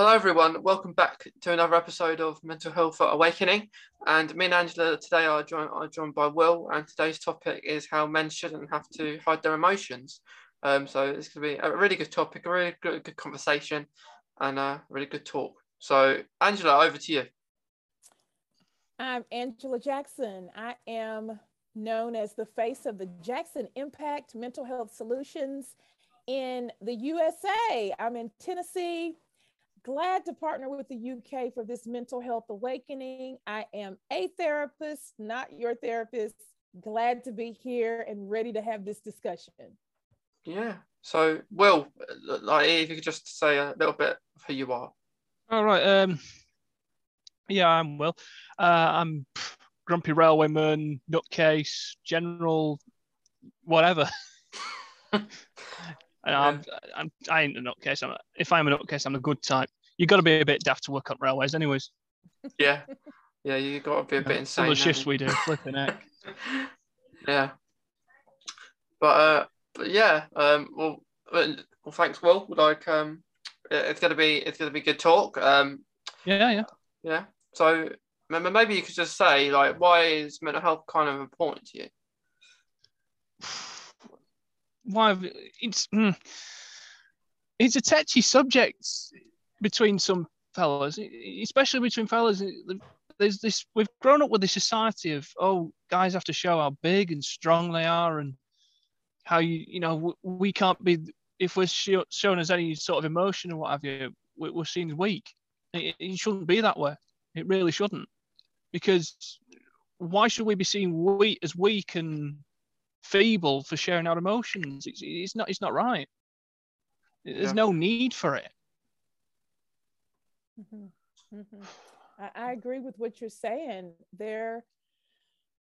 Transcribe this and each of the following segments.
Hello, everyone. Welcome back to another episode of Mental Health for Awakening. And me and Angela today are joined, are joined by Will. And today's topic is how men shouldn't have to hide their emotions. Um, so it's going to be a really good topic, a really good, good conversation, and a really good talk. So, Angela, over to you. I'm Angela Jackson. I am known as the face of the Jackson Impact Mental Health Solutions in the USA. I'm in Tennessee. Glad to partner with the UK for this mental health awakening. I am a therapist, not your therapist. Glad to be here and ready to have this discussion. Yeah. So, Will, like, if you could just say a little bit of who you are. All right. Um, yeah, I'm Will. Uh, I'm grumpy railwayman, nutcase, general, whatever. I'm, I'm, I ain't a nutcase. I'm a, if I'm a nutcase, I'm a good type. You got to be a bit daft to work on railways, anyways. Yeah, yeah, you got to be a bit insane. Some of the shifts we do, flipping heck. yeah, but uh, but yeah, um, well, well, thanks, Will. Like, um, it's gonna be it's gonna be good talk. Um, yeah, yeah, yeah. So maybe you could just say like, why is mental health kind of important to you? Why it's mm, it's a touchy subject between some fellas, especially between fellas. There's this. We've grown up with this society of oh, guys have to show how big and strong they are, and how you you know we can't be if we're shown as any sort of emotion or what have you, we're seen as weak. It, it shouldn't be that way. It really shouldn't, because why should we be seen weak as weak and feeble for sharing our emotions? It's, it's not. It's not right. There's yeah. no need for it. Mm-hmm. Mm-hmm. I, I agree with what you're saying. There,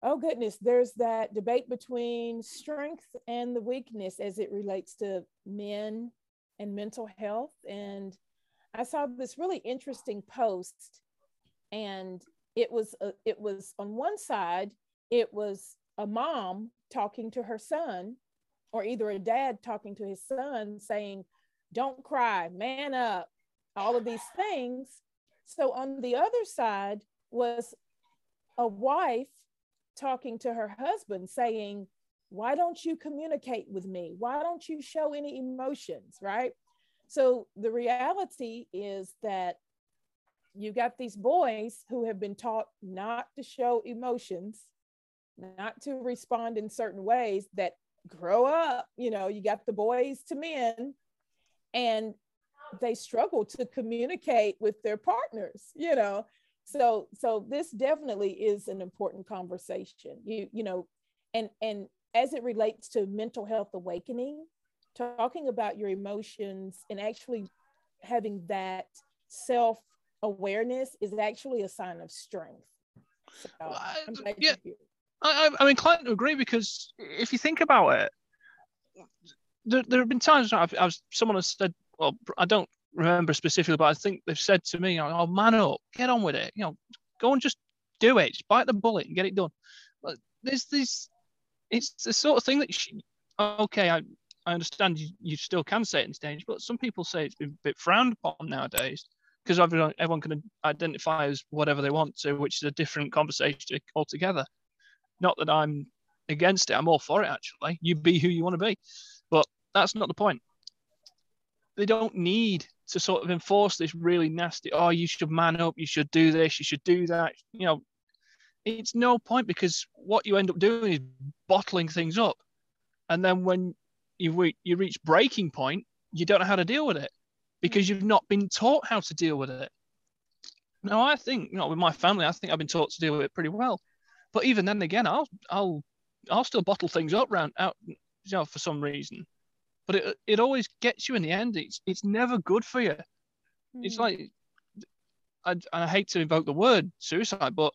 oh goodness, there's that debate between strength and the weakness as it relates to men and mental health. And I saw this really interesting post, and it was a, it was on one side, it was a mom talking to her son, or either a dad talking to his son, saying, "Don't cry, man up." all of these things. So on the other side was a wife talking to her husband saying, Why don't you communicate with me? Why don't you show any emotions? Right. So the reality is that you got these boys who have been taught not to show emotions, not to respond in certain ways that grow up. You know, you got the boys to men, and they struggle to communicate with their partners you know? So so this definitely is an important conversation. You you know and and as it relates to mental health awakening talking about your emotions and actually having that self awareness is actually a sign of strength. So I'm yeah I, i'm inclined to agree because if you think about it there, there have been times I've, I've someone has said well, I don't remember specifically, but I think they've said to me, "Oh, man up, get on with it. You know, go and just do it. Just bite the bullet and get it done." But there's this. It's the sort of thing that, she, okay, I I understand you, you still can say it in stage, but some people say it's been a bit frowned upon nowadays because everyone, everyone can identify as whatever they want to, which is a different conversation altogether. Not that I'm against it, I'm all for it actually. You be who you want to be, but that's not the point they don't need to sort of enforce this really nasty, oh, you should man up, you should do this, you should do that. You know, it's no point because what you end up doing is bottling things up. And then when you, re- you reach breaking point, you don't know how to deal with it because you've not been taught how to deal with it. Now, I think, you know, with my family, I think I've been taught to deal with it pretty well. But even then again, I'll, I'll, I'll still bottle things up round out, you know, for some reason but it, it always gets you in the end. It's it's never good for you. Mm. It's hmm. like I, I hate to invoke the word suicide, but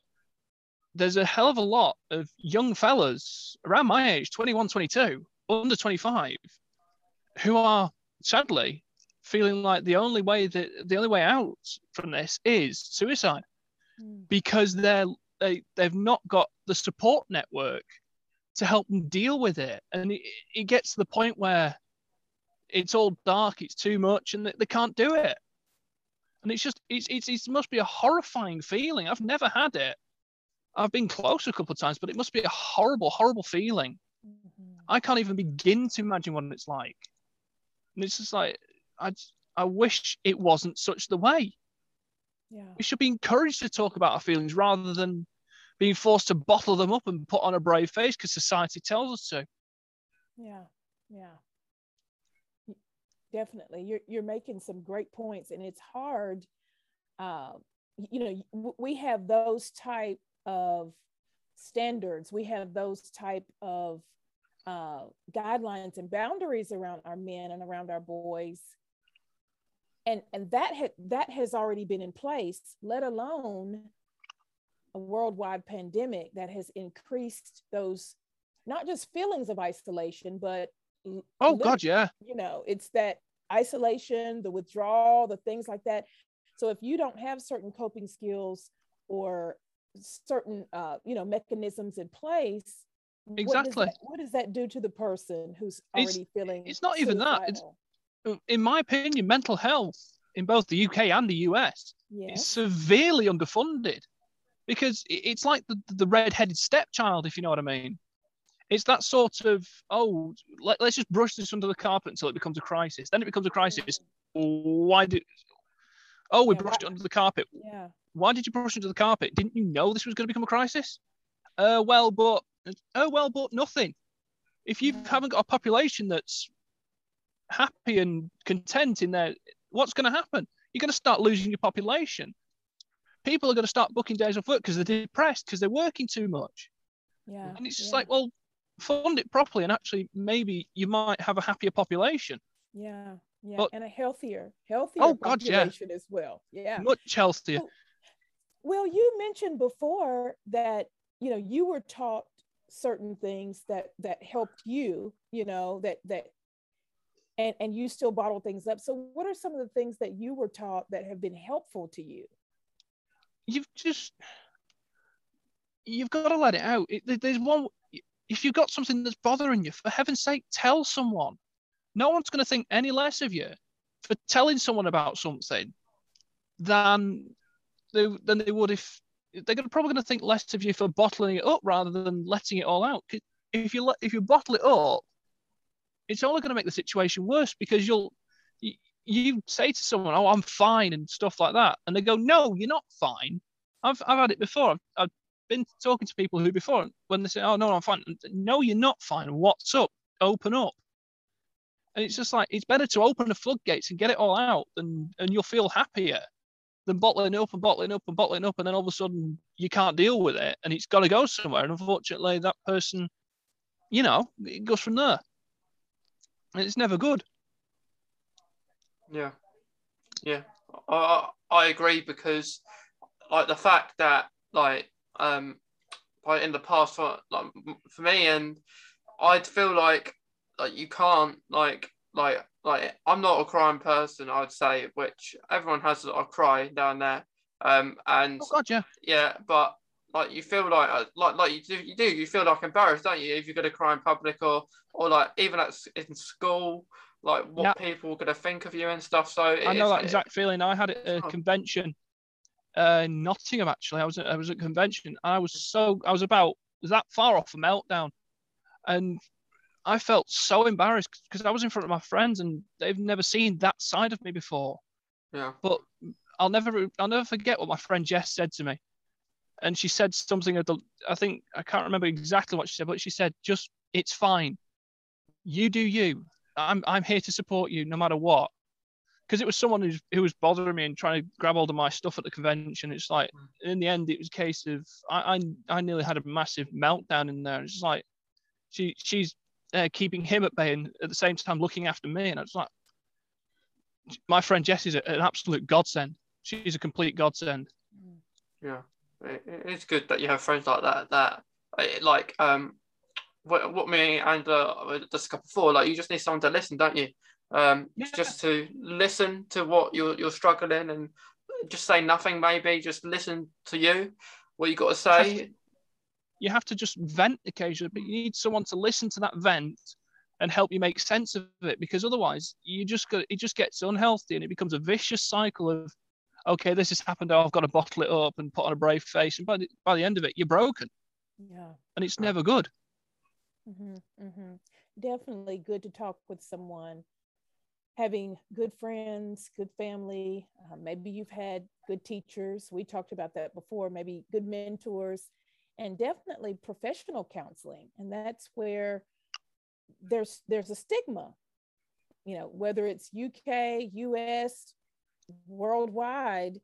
there's a hell of a lot of young fellas around my age, 21, 22, under 25, who are sadly feeling like the only way that the only way out from this is suicide mm. because they're they, they've not got the support network to help them deal with it and it, it gets to the point where it's all dark, it's too much, and they, they can't do it. and it's just it's, it's it must be a horrifying feeling. I've never had it. I've been close a couple of times, but it must be a horrible, horrible feeling. Mm-hmm. I can't even begin to imagine what it's like. And it's just like I I wish it wasn't such the way. Yeah. We should be encouraged to talk about our feelings rather than being forced to bottle them up and put on a brave face because society tells us to. Yeah, yeah. Definitely. You're you're making some great points and it's hard uh, you know, we have those type of standards. We have those type of uh, guidelines and boundaries around our men and around our boys and and that had that has already been in place let alone a worldwide pandemic that has increased those not just feelings of isolation but oh god yeah. you know it's that isolation the withdrawal the things like that. So if you don't have certain coping skills or certain uh, you know mechanisms in place exactly what does, that, what does that do to the person who's already it's, feeling it's not even that. It's in my opinion, mental health in both the UK and the US yeah. is severely underfunded because it's like the, the red-headed stepchild, if you know what I mean. It's that sort of oh, let, us just brush this under the carpet until it becomes a crisis. Then it becomes a crisis. Why did? Oh, we yeah, brushed that, it under the carpet. Yeah. Why did you brush it under the carpet? Didn't you know this was going to become a crisis? Uh, well, but oh well, but nothing. If you yeah. haven't got a population that's happy and content in there, what's going to happen? You're going to start losing your population. People are going to start booking days off work because they're depressed because they're working too much. Yeah. And it's just yeah. like, well, fund it properly and actually maybe you might have a happier population. Yeah. Yeah. But, and a healthier, healthier oh, population God, yeah. as well. Yeah. Much healthier. Well, well, you mentioned before that, you know, you were taught certain things that that helped you, you know, that that and and you still bottle things up so what are some of the things that you were taught that have been helpful to you you've just you've got to let it out. It, there's one if you've got something that's bothering you for heaven's sake tell someone. No one's going to think any less of you for telling someone about something than they, than they would if they're probably going to think less of you for bottling it up rather than letting it all out. If you let if you bottle it up it's only going to make the situation worse because you'll you, say to someone, "Oh, I'm fine" and stuff like that, and they go, "No, you're not fine." I've I've had it before. I've, I've been talking to people who before when they say, "Oh no, I'm fine," no, you're not fine. What's up? Open up. And it's just like it's better to open the floodgates and get it all out, and and you'll feel happier than bottling up and bottling up and bottling up, and then all of a sudden you can't deal with it, and it's got to go somewhere. And unfortunately, that person, you know, it goes from there. And it's never good. Yeah, yeah, I I agree because like the fact that like um like in the past for like for me and I'd feel like like you can't like like like I'm not a crying person I'd say which everyone has a cry down there um and oh God, yeah. Yeah but like you feel like uh, like like you do you do you feel like embarrassed don't you if you're going to cry in public or or like even at in school like what people are going to think of you and stuff so i know that exact feeling. I had it at a convention uh nottingham actually. I was at, i was at a convention. I was so i was about was that far off a meltdown and i felt so embarrassed because i was in front of my friends and they've never seen that side of me before. Yeah. But i'll never i'll never forget what my friend jess said to me. And she said something the I think I can't remember exactly what she said, but she said just it's fine. You do you. I'm I'm here to support you no matter what. Because it was someone who's, who was bothering me and trying to grab all of my stuff at the convention. It's like mm. in the end, it was a case of I I, I nearly had a massive meltdown in there. It's like she she's uh, keeping him at bay and at the same time looking after me, and it's like my friend Jessie's an absolute godsend. She's a complete godsend. Yeah it's good that you have friends like that. That like um, what, what me and uh, discussed before. Like you just need someone to listen, don't you? Um, yeah. just to listen to what you're you're struggling and just say nothing. Maybe just listen to you, what you got to say. You have to just vent occasionally, but you need someone to listen to that vent and help you make sense of it because otherwise you just go, it just gets unhealthy and it becomes a vicious cycle of okay, this has happened. Oh, I've got to bottle it up and put on a brave face. And by the, by the end of it, you're broken. Yeah. And it's never good. Mm-hmm, mm-hmm. Definitely good to talk with someone. Having good friends, good family. Uh, maybe you've had good teachers. We talked about that before. Maybe good mentors, and definitely professional counseling. And that's where there's there's a stigma. You know, whether it's UK, US, worldwide,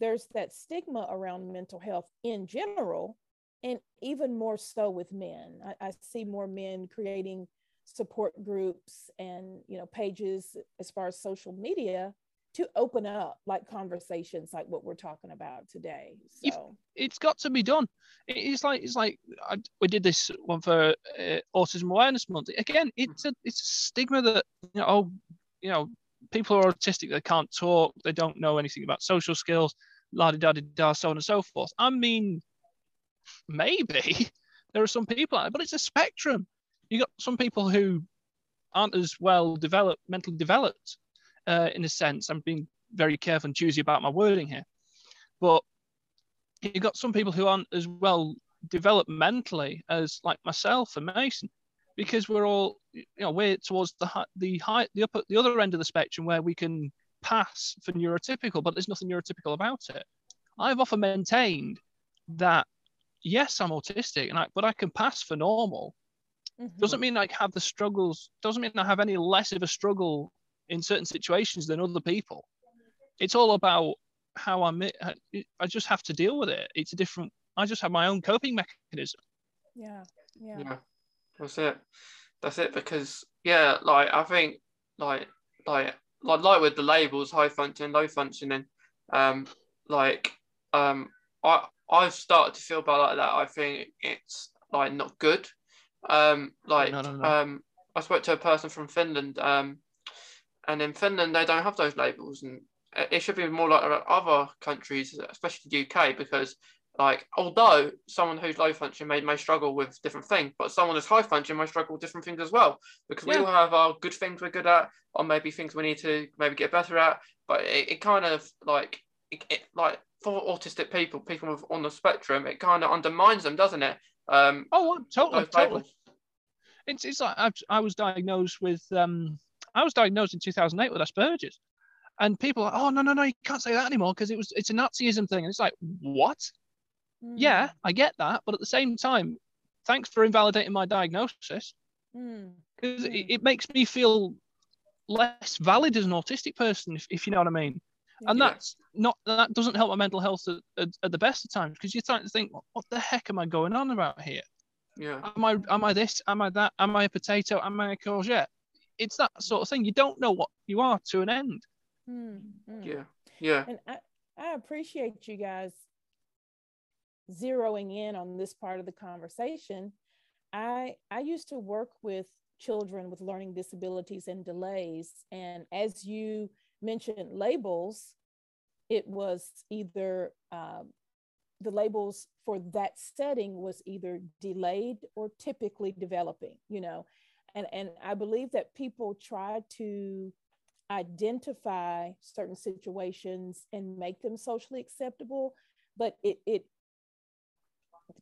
there's that stigma around mental health in general, and even more so with men. I, I see more men creating support groups and you know pages as far as social media to open up like conversations like what we're talking about today. So it's got to be done. It's like it's like I, we did this one for uh, autism awareness month. Again it's a it's a stigma that you know oh you know people are autistic they can't talk they don't know anything about social skills la da da da so on and so forth. I mean maybe there are some people but it's a spectrum. You got some people who aren't as well developed mentally developed uh, in a sense. I'm being very careful and choosy about my wording here. But you've got some people who aren't as well developed mentally as like myself and mason because we're all you know we're towards the high, the high the upper the other end of the spectrum where we can pass for neurotypical but there's nothing neurotypical about it. I've often maintained that yes i'm autistic and I, but i can pass for normal mm-hmm. doesn't mean i have the struggles doesn't mean i have any less of a struggle in certain situations than other people it's all about how i'm i just have to deal with it it's a different i just have my own coping mechanism yeah yeah, yeah. That's it. That's it. Because yeah, like I think like like like like with the labels, high functioning, low functioning, um, like um, I I've started to feel about like that. I think it's like not good. Um, like no, no, no. um, I spoke to a person from Finland, um, and in Finland they don't have those labels, and it should be more like other countries, especially the UK, because like, although someone who's low function may, may struggle with different things, but someone who's high function may struggle with different things as well. Because yeah. we all have our good things we're good at, or maybe things we need to maybe get better at. But it, it kind of like it, it, like for autistic people, people with, on the spectrum, it kind of undermines them, doesn't it? Um, oh, totally, totally. It's, it's like I've, I was diagnosed with um, I was diagnosed in 2008 with Asperger's, and people are, oh no no no you can't say that anymore because it was it's a Nazism thing, and it's like what? Mm. Yeah, I get that, but at the same time, thanks for invalidating my diagnosis because mm. mm. it, it, makes me feel less valid as an autistic person, if, if you know what I mean. And yeah. that's not that doesn't help my mental health at, at, at the best of times because you're starting to think, what the heck am I going on about here? Yeah. Am I am I this? Am I that? Am I a potato? Am I a courgette? It's that sort of thing. You don't know what you are to an end. Mm, mm. Yeah. Yeah. And I, I appreciate you guys zeroing in on this part of the conversation, I I used to work with children with learning disabilities and delays, and as you mentioned labels, it was either uh, the labels for that setting was either delayed or typically developing. You know, and and I believe that people try to identify certain situations and make them socially acceptable but it, it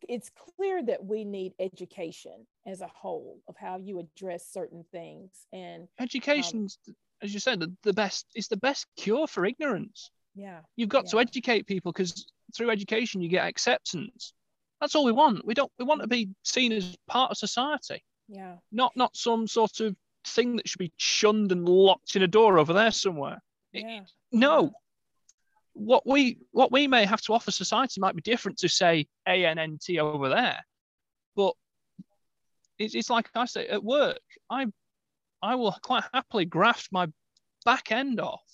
it's clear that we need education as a whole of how you address certain things and education's um, as you said the, the best it's the best cure for ignorance. Yeah. You've got yeah. to educate people because through education you get acceptance. That's all we want. We don't we want to be seen as part of society. Yeah. Not not some sort of thing that should be shunned and locked in a door over there somewhere. Yeah. no. What we what we may have to offer society might be different to say ANNT over there, but it's, it's like I say at work, I I will quite happily graft my back end off,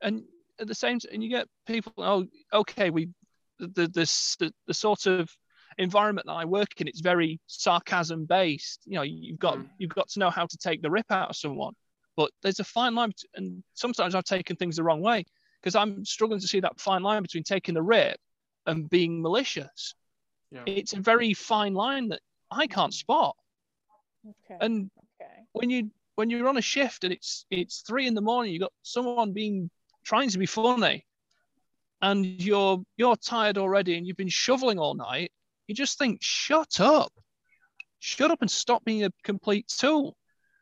and at the same time, and you get people, oh, okay, we the the the, the sort of environment that I work in, it's very sarcasm based. You know, you've got mm. you've got to know how to take the rip out of someone, but there's a fine line, and sometimes I've taken things the wrong way because I'm struggling to see that fine line between taking the rip and being malicious. Yeah. It's a very fine line that I can't spot. Okay. And okay. When you when you're on a shift and it's it's three in the morning, you've got someone being trying to be funny, and you're you're tired already and you've been shoveling all night, you just think, shut up. Shut up and stop being a complete tool.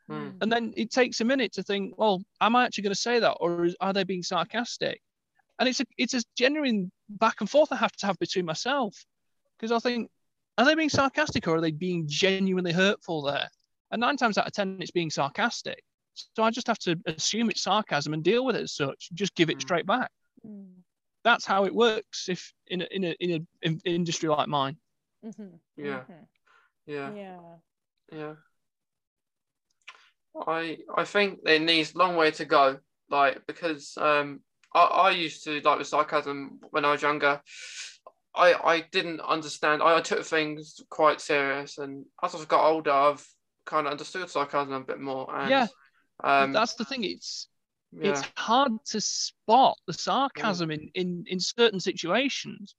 Hmm. And then it takes a minute to think, well, am I actually going to say that, or is, are they being sarcastic? And it's a it's a genuine back and forth I have to have between myself because I think, are they being sarcastic or are they being genuinely hurtful there? And nine times out of ten, it's being sarcastic. So I just have to assume it's sarcasm and deal with it as such. Just give it Mm. straight back. Mm. That's how it works. If in a in a in an in industry like mine, Mm-hmm. Yeah. Mhm. Yeah. Yeah. Yeah. I I think there needs a long way to go. Like because um I, I used to like with sarcasm when I was younger. I I didn't understand. I, I took things quite serious, and as I've got older, I've kind of understood sarcasm a bit more. And, Yeah. Um, that's the thing. It's yeah. it's hard to spot the sarcasm in in in certain situations.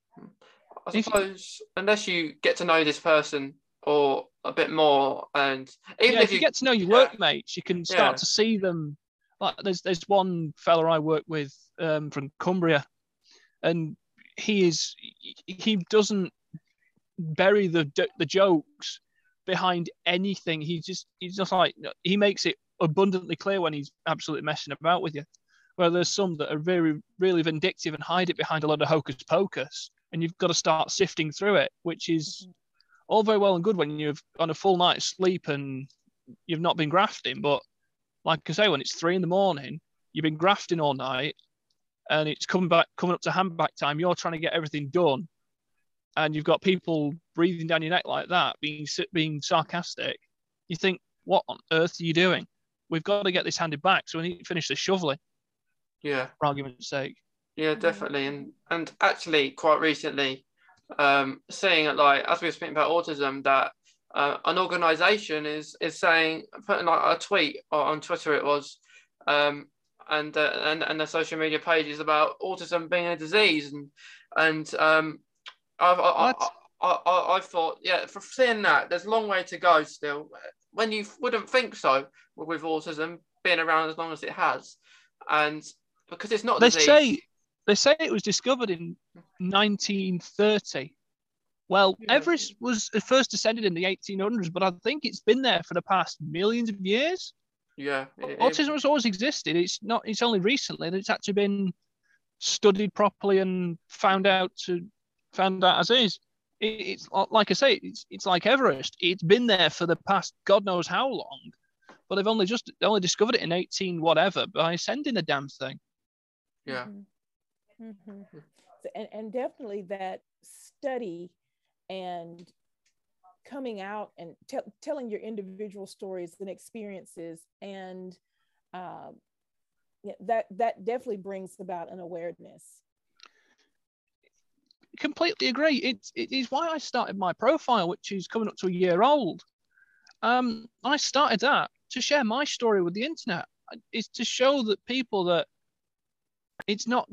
I if- suppose unless you get to know this person or a bit more, and even yeah, if if you get to know your yeah. workmates, you can start to see them. Like there's there's one fella I work with um, from Cumbria, and he is he- he doesn't bury the the jokes behind anything. He just he's just like he makes it abundantly clear when he's absolutely messing about with you. Where there's some that are very really vindictive and hide it behind a lot of hocus pocus, and you've got to start sifting through it, which is mm-hmm. all very well and good when you've on a full night's sleep and you've not been grafting. But like I say, when it's three in the morning, you've been grafting all night, and it's coming back coming up to handback time. You're trying to get everything done, and you've got people breathing down your neck like that, being being sarcastic. You think, what on earth are you doing? We've got to get this handed back, so we need to finish the shoveling, yeah. for argument's sake. Yeah, definitely, and and actually, quite recently, um, seeing it like as we were speaking about autism, that uh, an organisation is is saying putting like a tweet on Twitter it was, um, and uh, and and the social media pages about autism being a disease, and and um, I've I, I, I, I, thought yeah, for seeing that, there's a long way to go still. When you wouldn't think so with, autism being around as long as it has, and because it's not They disease. say they say it was discovered in 1930. Well, Yeah. Everest was first descended in the 1800s, but I think it's been there for the past millions of years. Yeah, it- it- Autism has always existed. It's not. It's only recently that it's actually been studied properly and found out to found out as is. It, it's like I say, it's it's like Everest. It's been there for the past God knows how long, but they've only just they only discovered it in 18 whatever by sending the damn thing. yeah, Mhm. Mhm. So, and, and definitely that study and coming out and te- telling your individual stories and experiences and um, yeah, that that definitely brings about an awareness. Completely agree. It's it is why I started my profile, which is coming up to a year old. Um, I started that to share my story with the internet. It's to show that people that it's not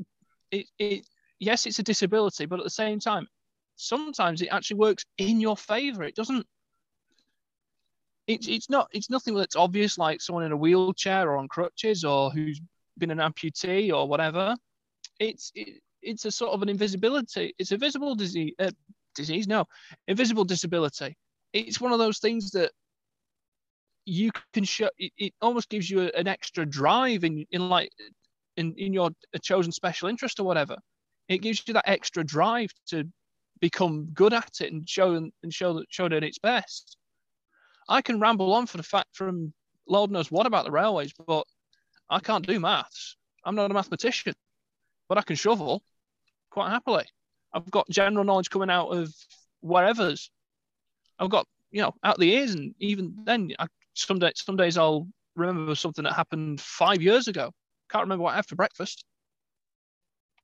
it it yes, it's a disability, but at the same time, sometimes it actually works in your favor. It doesn't. It's it's not it's nothing that's obvious like someone in a wheelchair or on crutches or who's been an amputee or whatever. It's it, it's a sort of an invisibility. It's a visible disease. Uh, disease? No, invisible disability. It's one of those things that you can show. It, it almost gives you a, an extra drive in in like in in your chosen special interest or whatever. It gives you that extra drive to become good at it and show and show that show it at its best. I can ramble on for the fact from Lord knows what about the railways, but I can't do maths. I'm not a mathematician, but I can shovel quite happily. I've got general knowledge coming out of wherever's. I've got you know out the ears, and even then, I, some days some days I'll remember something that happened five years ago. Can't remember what I had for breakfast.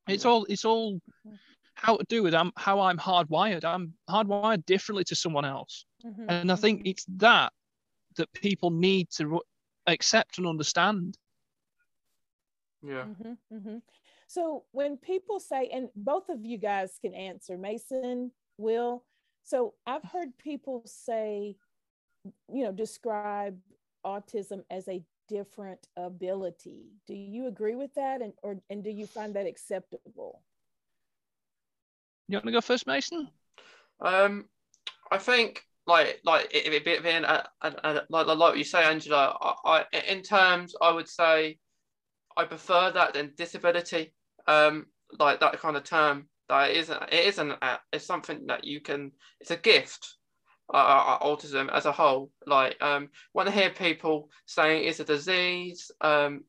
It's all it's all how to do with I'm, how I'm hardwired. I'm hardwired differently to someone else, Mhm. and I think it's that that people need to accept and understand. yeah, Mhm, mhm. So when people say, and both of you guys can answer, Mason, Will. So I've heard people say, you know, describe autism as a different ability. Do you agree with that, and or and do you find that acceptable? You want to go first, Mason? Um, I think like like it, it being a, a, a, like like what you say, Angela. I, I in terms, I would say I prefer that than disability. Um, like that kind of term. that isn't—it isn't—it's something that you can. It's a gift. Uh, uh, uh, autism as a whole. Like um, when I hear people saying it's a disease, um,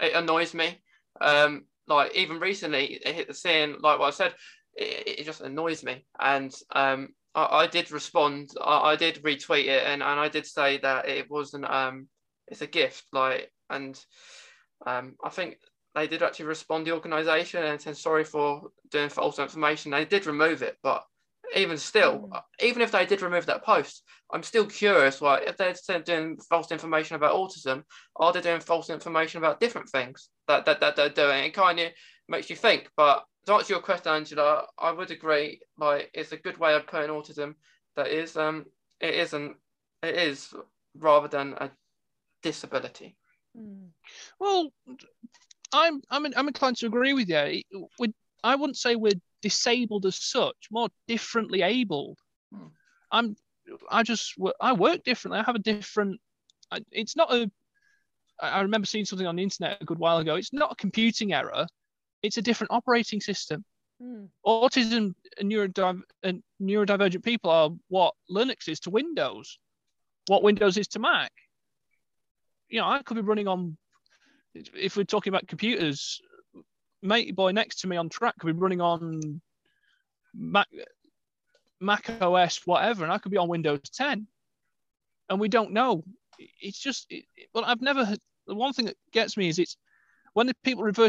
it annoys me. Um, like even recently, it hit the scene. Like what I said, it, it just annoys me. And um, I, I did respond. I, I did retweet it, and, and I did say that it wasn't. Um, it's a gift. Like and um, I think they did actually respond the organisation and said sorry for doing false information. They did remove it, but even still, mm. even if they did remove that post, I'm still curious. Why, if they're doing false information about autism, are they doing false information about different things that that, that they're doing? It kind of makes you think. But to answer your question, Angela, I would agree. Like, it's a good way of putting autism. That is, um, it isn't. It is rather than a disability. Mm. Well, I'm I'm I'm inclined to agree with you. We, I wouldn't say we're disabled as such, more differently abled. Hmm. I'm I just I work differently. I have a different. It's not a. I remember seeing something on the internet a good while ago. It's not a computing error. It's a different operating system. Mm. Autism and, and neurodivergent people are what Linux is to Windows, what Windows is to Mac. You know, I could be running on. If we're talking about computers, matey boy next to me on track could be running on Mac, Mac OS, whatever, and I could be on Windows 10. And we don't know. It's just, it, well, I've never, the one thing that gets me is it's when the people refer,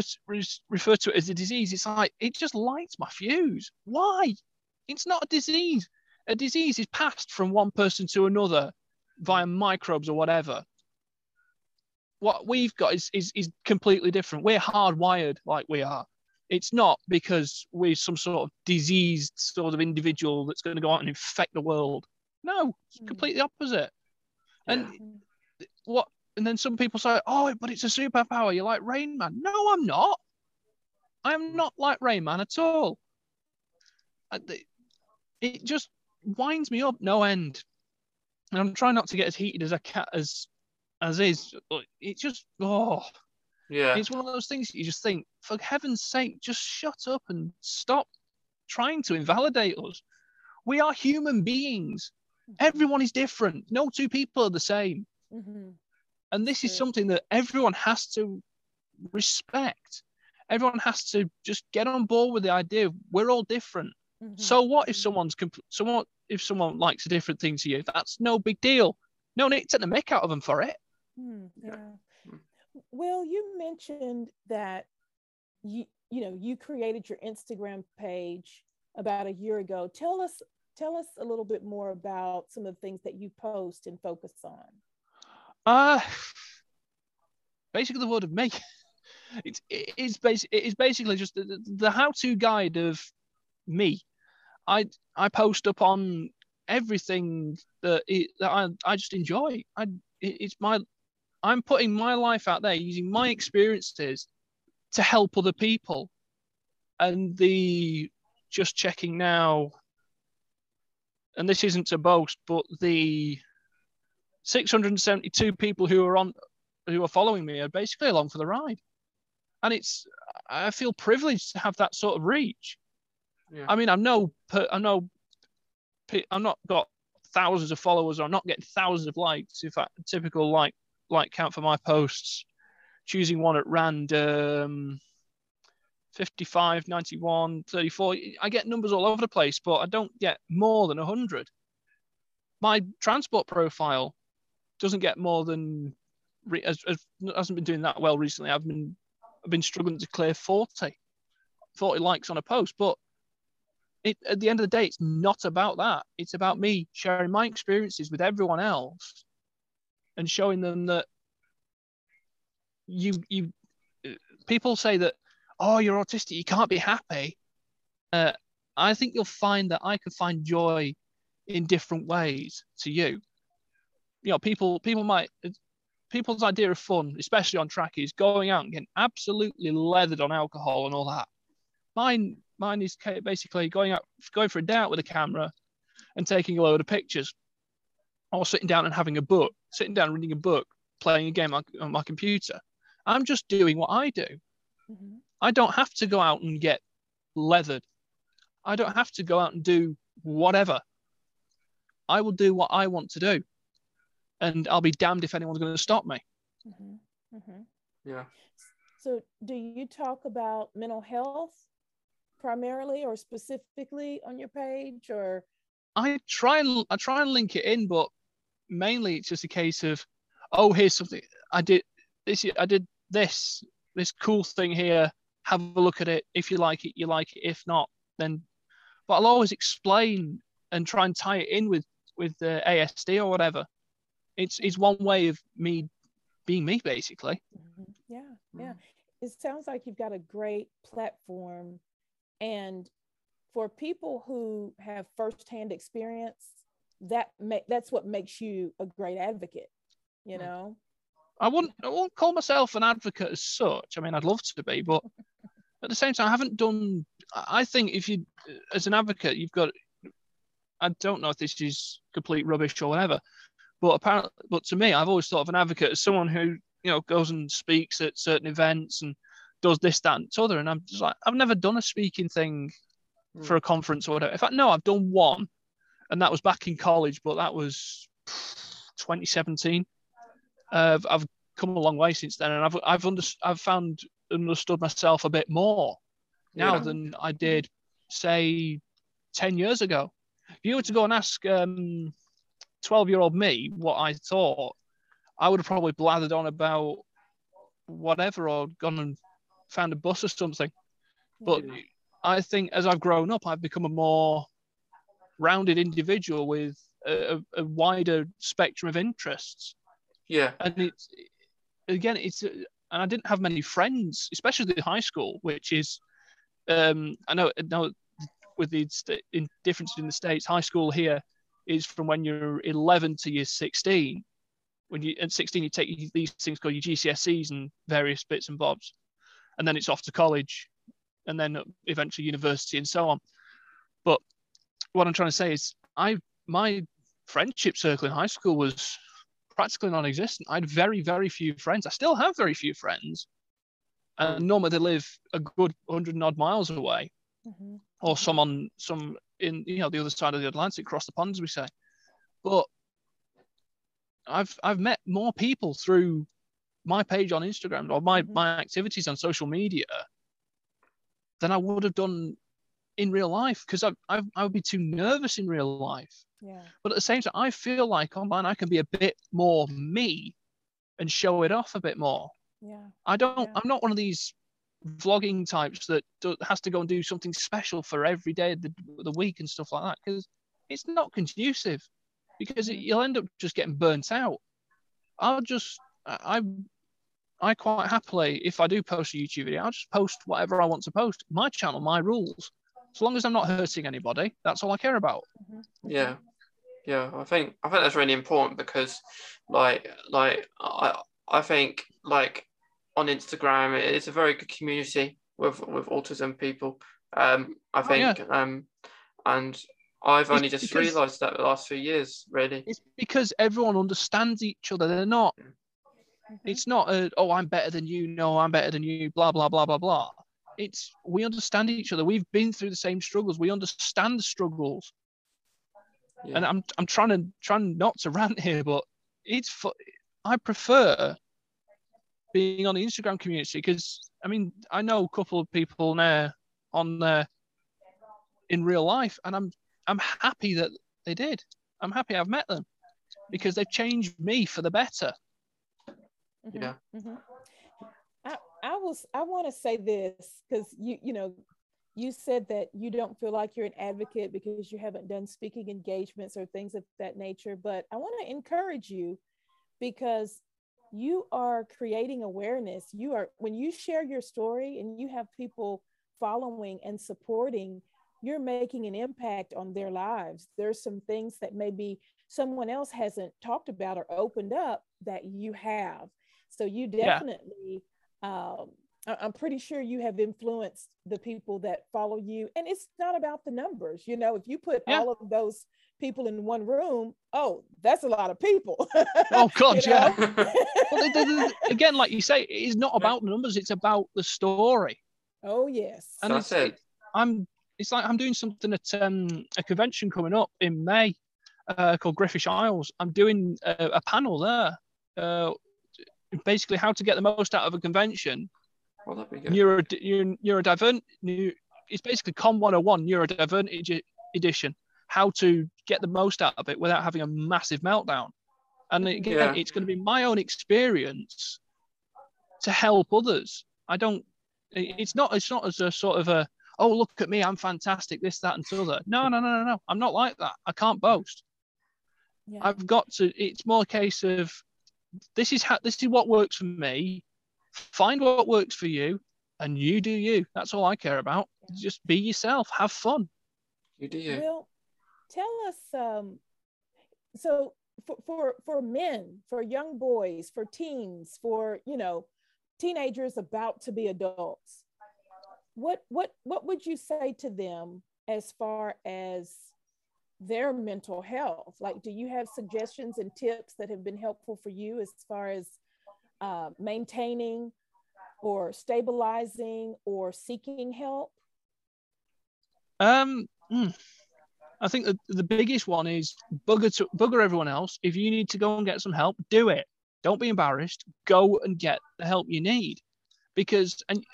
refer to it as a disease, it's like, it just lights my fuse. Why? It's not a disease. A disease is passed from one person to another via microbes or whatever what we've got is, is, is completely different. We're hardwired like we are. It's not because we're some sort of diseased sort of individual that's going to go out and infect the world. No, it's hmm. completely opposite. And yeah. what? And then some people say, "Oh, but it's a superpower. You're like Rain Man." No, I'm not. I'm not like Rain Man at all. It just winds me up no end. And I'm trying not to get as heated as I can as as is, it just oh yeah, it's one of those things you just think, for heaven's sake, just shut up and stop trying to invalidate us. We are human beings. Mm-hmm. Everyone is different. No two people are the same. Mm-hmm. And this is something that everyone has to respect. Everyone has to just get on board with the idea we're all different. Mm-hmm. So what if mm-hmm. someone's comp- so what if someone likes a different thing to you? That's no big deal. No need to take the mick out of them for it. Hmm, yeah. Well, you mentioned that you you know you created your Instagram page about a year ago. Tell us tell us a little bit more about some of the things that you post and focus on. Uh basically the word of me. It's it is basic it is basically just the, the how-to guide of me. I I post up on everything that it, that I, I just enjoy. I it, it's my I'm putting my life out there using my experiences to help other people. And the just checking now, and this isn't to boast, but the 672 people who are on who are following me are basically along for the ride. And it's I feel privileged to have that sort of reach. Yeah. I mean, I'm no I'm no I'm not got thousands of followers or I'm not getting thousands of likes. In fact, typical like like count for my posts, choosing one at random 55, 91, 34. I get numbers all over the place, but I don't get more than 100. My transport profile doesn't get more than as, as, hasn't been doing that well recently. I've been I've been struggling to clear 40, 40 likes on a post, but it, at the end of the day, it's not about that. It's about me sharing my experiences with everyone else and showing them that you you people say that oh you're autistic you can't be happy. Uh, i think you'll find that i can find joy in different ways to you. You know people people might people's idea of fun especially on track is going out and getting absolutely leathered on alcohol and all that. Mine Mine is basically going out, going for a day out with a camera, and taking a load of pictures, or sitting down and having a book, sitting down reading a book, playing a game on, on my computer. I'm just doing what I do. Mm-hmm. I don't have to go out and get leathered. I don't have to go out and do whatever. I will do what I want to do, and I'll be damned if anyone's going to stop me. Mm-hmm. Mm-hmm. Yeah. So, do you talk about mental health primarily or specifically on your page, or? I try and I try and link it in, but mainly it's just a case of, oh, here's something I did this. I did this this cool thing here. Have a look at it. If you like it, you like it. If not, then. But I'll always explain and try and tie it in with with the ASD or whatever. It's it's one way of me being me, basically. Mm-hmm. Yeah, yeah. It sounds like you've got a great platform, and for people who have firsthand experience, that make that's what makes you a great advocate. You know. I wouldn't I won't call myself an advocate as such. I mean, I'd love to be, but at the same time, I haven't done. I think if you, as an advocate, you've got. I don't know if this is complete rubbish or whatever, but apparently, but to me, I've always thought of an advocate as someone who you know goes and speaks at certain events and does this, that, and other. And I'm just like, I've never done a speaking thing mm. for a conference or whatever. In fact, no, I've done one, and that was back in college, but that was 2017. Uh, I've come a long way since then, and I've I've under, I've found understood myself a bit more now yeah. than I did, say, ten years ago. If you were to go and ask um, 12 year old me what I thought, I would have probably blathered on about whatever or gone and found a bus or something. But yeah. I think as I've grown up, I've become a more rounded individual with a, a wider spectrum of interests. Yeah. And it's, again, it's, and I didn't have many friends, especially in high school, which is, um, I know, know with the in difference in the States, high school here is from when you're 11 to you're 16. When you at 16, you take these things called your GCSEs and various bits and bobs, and then it's off to college, and then eventually university and so on. But what I'm trying to say is, I my friendship circle in high school was practically non-existent. I had very, very few friends. I still have very few friends, and normally they live a good hundred odd miles away, mm-hmm. or some on some in you know the other side of the Atlantic, across the pond, as we say. But I've I've met more people through my page on Instagram or my mm-hmm. my activities on social media than I would have done in real life because I, I I would be too nervous in real life. Yeah. But at the same time, I feel like oh online I can be a bit more me and show it off a bit more. Yeah. I don't. Yeah. I'm not one of these vlogging types that do, has to go and do something special for every day of the, the week and stuff like that because it's not conducive because it, you'll end up just getting burnt out. I'll just I I quite happily if I do post a YouTube video, I'll just post whatever I want to post. My channel, my rules. As long as I'm not hurting anybody, that's all I care about. Mm-hmm. Yeah. Yeah, I think I think that's really important because like like I I think like on Instagram. It's a very good community with with autism people. Um, I think, oh, yeah. um, and I've only it's just realised that the last few years, really. It's because everyone understands each other. They're not. Mm-hmm. It's not a oh I'm better than you. No, I'm better than you. Blah blah blah blah blah. It's we understand each other. We've been through the same struggles. We understand the struggles. Yeah. And I'm I'm trying to trying not to rant here, but it's I prefer being on the Instagram community because I mean I know a couple of people there on there in real life, and I'm I'm happy that they did. I'm happy I've met them because they've changed me for the better. Mm-hmm, yeah. Mm-hmm. I was I want to say this because you you know you said that you don't feel like you're an advocate because you haven't done speaking engagements or things of that nature, but I want to encourage you because you are creating awareness. You are, when you share your story and you have people following and supporting, you're making an impact on their lives. There's some things that maybe someone else hasn't talked about or opened up that you have. So you definitely, yeah. Um, I'm pretty sure you have influenced the people that follow you. And it's not about the numbers. You know, if you put yeah. all of those people in one room, oh, that's a lot of people. oh, God, yeah. well, again, like you say, it's not about the numbers, it's about the story. Oh, yes. And that's it's, it. I'm, it's like I'm doing something at um, a convention coming up in May uh, called Griffish Isles. I'm doing a, a panel there. Uh, basically, how to get the most out of a convention well, that'd be good. Neuro, neurodivergent, new, it's basically Com 101 neurodivergent edition. How to get the most out of it without having a massive meltdown. And again, yeah. it's going to be my own experience to help others. I don't. It's not. It's not as a sort of a. Oh, look at me! I'm fantastic. This, that, and the other. No, no, no, no, no. I'm not like that. I can't boast. Yeah. I've got to. It's more a case of this is how this is what works for me find what works for you and you do you. That's all I care about. Just be yourself, have fun. You do you. Well, tell us um so for, for for men, for young boys, for teens, for you know, teenagers about to be adults, what what what would you say to them as far as their mental health? Like, do you have suggestions and tips that have been helpful for you as far as uh, maintaining or stabilizing or seeking help? Um, mm, I think the, the biggest one is bugger to, bugger everyone else. If you need to go and get some help, do it. Don't be embarrassed. Go and get the help you need, because and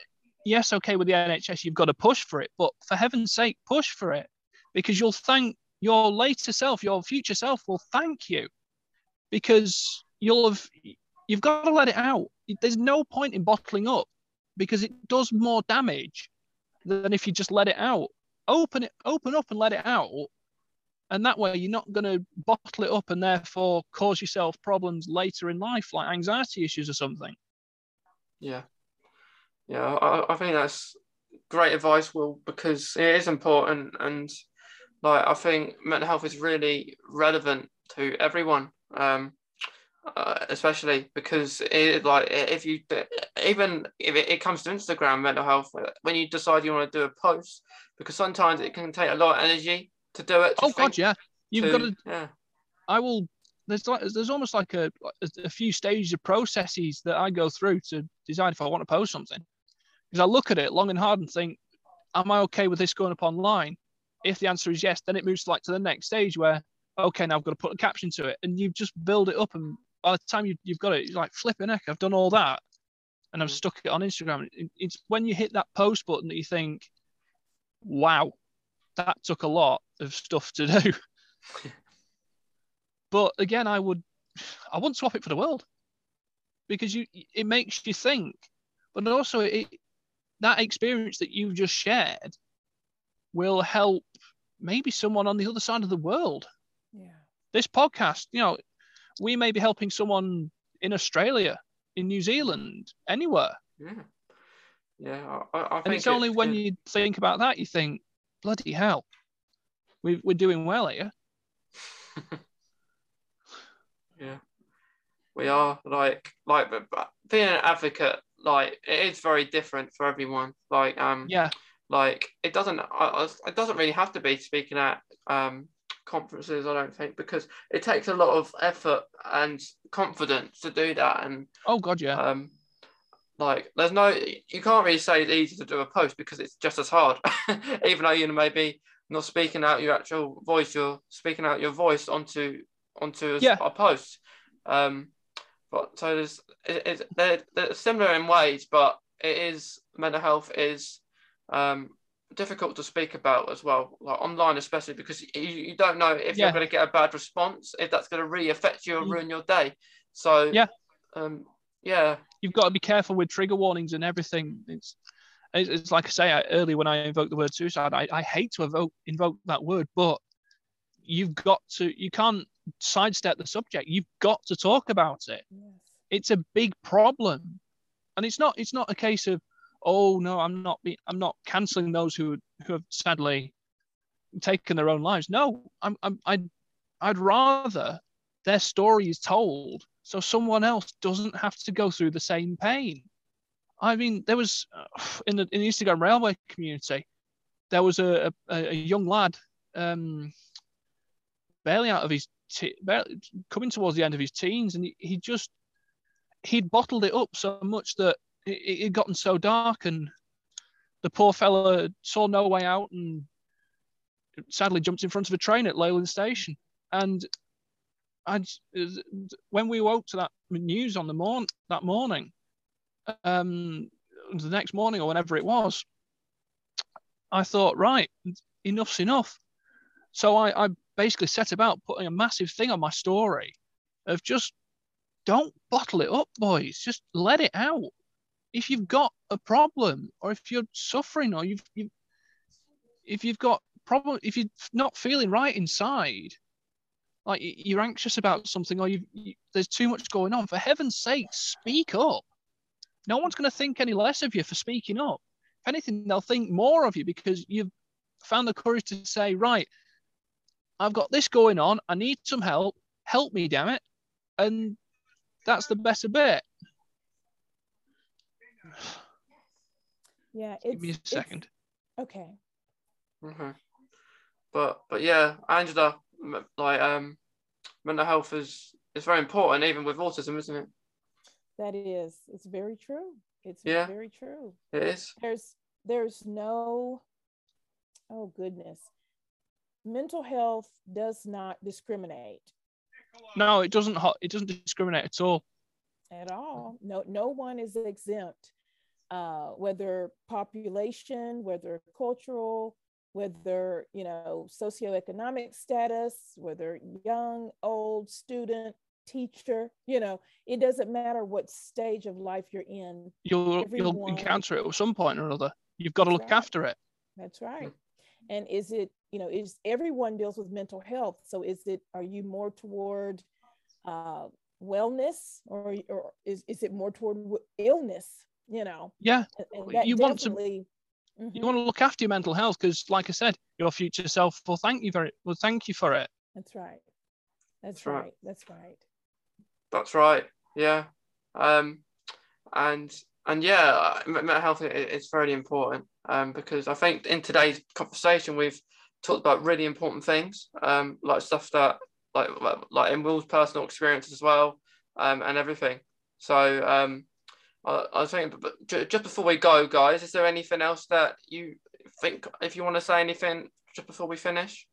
yes, okay, with the NHS you've got to push for it, but for heaven's sake, push for it, because you'll thank your later self, your future self will thank you, because you'll have You've got to let it out. There's no point in bottling up because it does more damage than if you just let it out. Open it, open up and let it out. And that way you're not going to bottle it up and therefore cause yourself problems later in life, like anxiety issues or something. Yeah. Yeah, I, I think that's great advice, Will, because it is important. And like, I think mental health is really relevant to everyone. Um, uh, especially because it like if you even if it, it, comes to Instagram mental health when you decide you want to do a post because sometimes it can take a lot of energy to do it. To oh God, yeah, you've to, got to. Yeah, I will. There's like there's almost like a a few stages of processes that I go through to decide if I want to post something because I look at it long and hard and think, am I okay with this going up online? If the answer is yes, then it moves like to the next stage where okay, now I've got to put a caption to it, and you just build it up and by the time you, you've got it, you're like flipping heck, I've done all that, and I've mm. stuck it on Instagram. It's when you hit that post button that you think, wow, that took a lot of stuff to do. but again, I would, I wouldn't swap it for the world because you, it makes you think, but also it, that experience that you've just shared will help maybe someone on the other side of the world. Yeah. This podcast, you know, we may be helping someone in Australia, in New Zealand, anywhere. Yeah. Yeah. I, I and it's only when you think about that you think, bloody hell, we, we're doing well here. yeah. We are like like being an advocate like it is very different for everyone like um yeah like it doesn't it doesn't really have to be speaking at um conferences, I don't think, because it takes a lot of effort and confidence to do that. And oh god, yeah. Um, like there's no, you can't really say it's easy to do a post because it's just as hard. Even though you know maybe not speaking out your actual voice, you're speaking out your voice onto onto a, yeah. a post. Um, but so there's it, it's they're, they're similar in ways, but it is mental health is um difficult to speak about as well, like online especially because you, you don't know if yeah. you're going to get a bad response, if that's going to really affect you or mm. ruin your day. So yeah, um, yeah, you've got to be careful with trigger warnings and everything. It's it's, like I say I, earlier when I invoked the word suicide, I, I hate to invoke invoke that word, but you've got to you can't sidestep the subject. You've got to talk about it. Yes. It's a big problem, and it's not it's not a case of oh no, I'm not be, I'm not cancelling those who who have sadly taken their own lives. No, I'm, I'm I'd I'd rather their story is told so someone else doesn't have to go through the same pain. I mean, there was uh, in the in the Instagram railway community, there was a, a, a young lad, um, barely out of his te- barely, coming towards the end of his teens, and he, he just he'd bottled it up so much that it, had gotten so dark, and the poor fella saw no way out, and sadly jumped in front of a train at Leyland Station. And I, when we woke to that news on the morn that morning, um, the next morning or whenever it was, I thought, right, enough's enough. So I, I basically set about putting a massive thing on my story of just don't bottle it up, boys. Just let it out. If you've got a problem, or if you're suffering, or you've, you've if you've got problem, if you're not feeling right inside, like you're anxious about something, or you there's too much going on. For heaven's sake, speak up. No one's going to think any less of you for speaking up. If anything, they'll think more of you because you've found the courage to say, right, I've got this going on. I need some help. Help me, damn it. And that's the better bit. Yeah, give me a second. Okay. Mm-hmm. But but yeah, Angela, like um, mental health is is very important, even with autism, isn't it? That is, it's very true. It's yeah. very true. It is. There's there's no oh goodness. Mental health does not discriminate. No, it doesn't it doesn't discriminate at all. At all. No no one is exempt. Uh, whether population, whether cultural, whether you know socioeconomic status, whether young, old, student, teacher you know it doesn't matter what stage of life you're in. You'll Everyone, you'll encounter it at some point or another you've got to look right. after it. That's right. And is it you know is everyone deals with mental health. So is it are you more toward uh, wellness or, or is, is it more toward illness you know yeah and, you want to mm-hmm. you want to look after your mental health because like i said your future self will thank you very will thank you for it that's right that's, that's right. right. That's right. That's right. Yeah. Um, and and yeah, mental health is very important um, because I think in today's conversation we've talked about really important things, um, like stuff that like like in Will's personal experience as well, um, and everything. So um, I, I was thinking, but just before we go, guys, is there anything else that you think if you want to say anything just before we finish?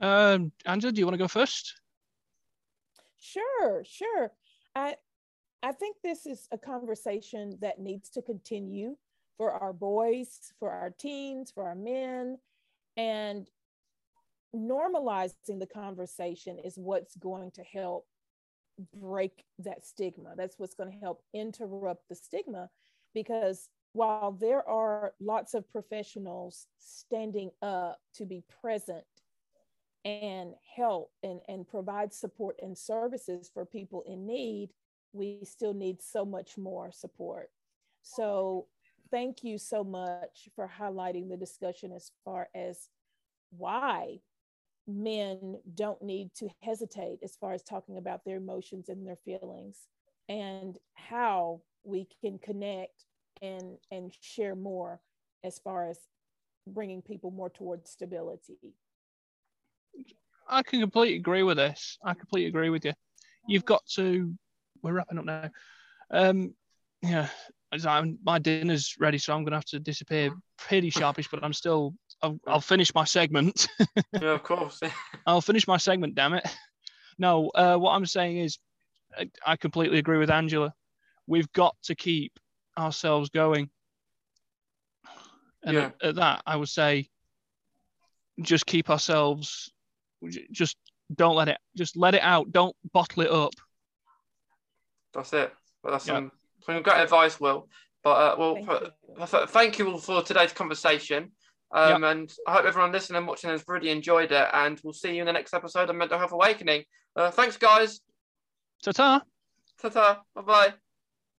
Um, Angela, do you want to go first? Sure, sure. I I think this is a conversation that needs to continue for our boys, for our teens, for our men, and normalizing the conversation is what's going to help break that stigma. That's what's going to help interrupt the stigma because while there are lots of professionals standing up to be present and help and, and provide support and services for people in need, we still need so much more support. So, thank you so much for highlighting the discussion as far as why men don't need to hesitate as far as talking about their emotions and their feelings and how we can connect and and share more as far as bringing people more towards stability I can completely agree with this. I completely agree with you. You've got to. We're wrapping up now. Um, yeah, as I'm, my dinner's ready, so I'm to have to disappear pretty sharpish. But I'm still. I'll, I'll finish my segment. yeah, of course. I'll finish my segment. Damn it. No, uh, what I'm saying is, I, I completely agree with Angela. We've got to keep ourselves going. And yeah. at, at that, I would say, just keep ourselves just don't let it just let it out don't bottle it up that's it but that's some, some great advice will but uh, well thank you. thank you all for today's conversation um, yep. and I hope everyone listening and watching has really enjoyed it. And we'll see you in the next episode of Mental Health Awakening. Uh, thanks, guys. Ta ta. Ta ta. Bye bye.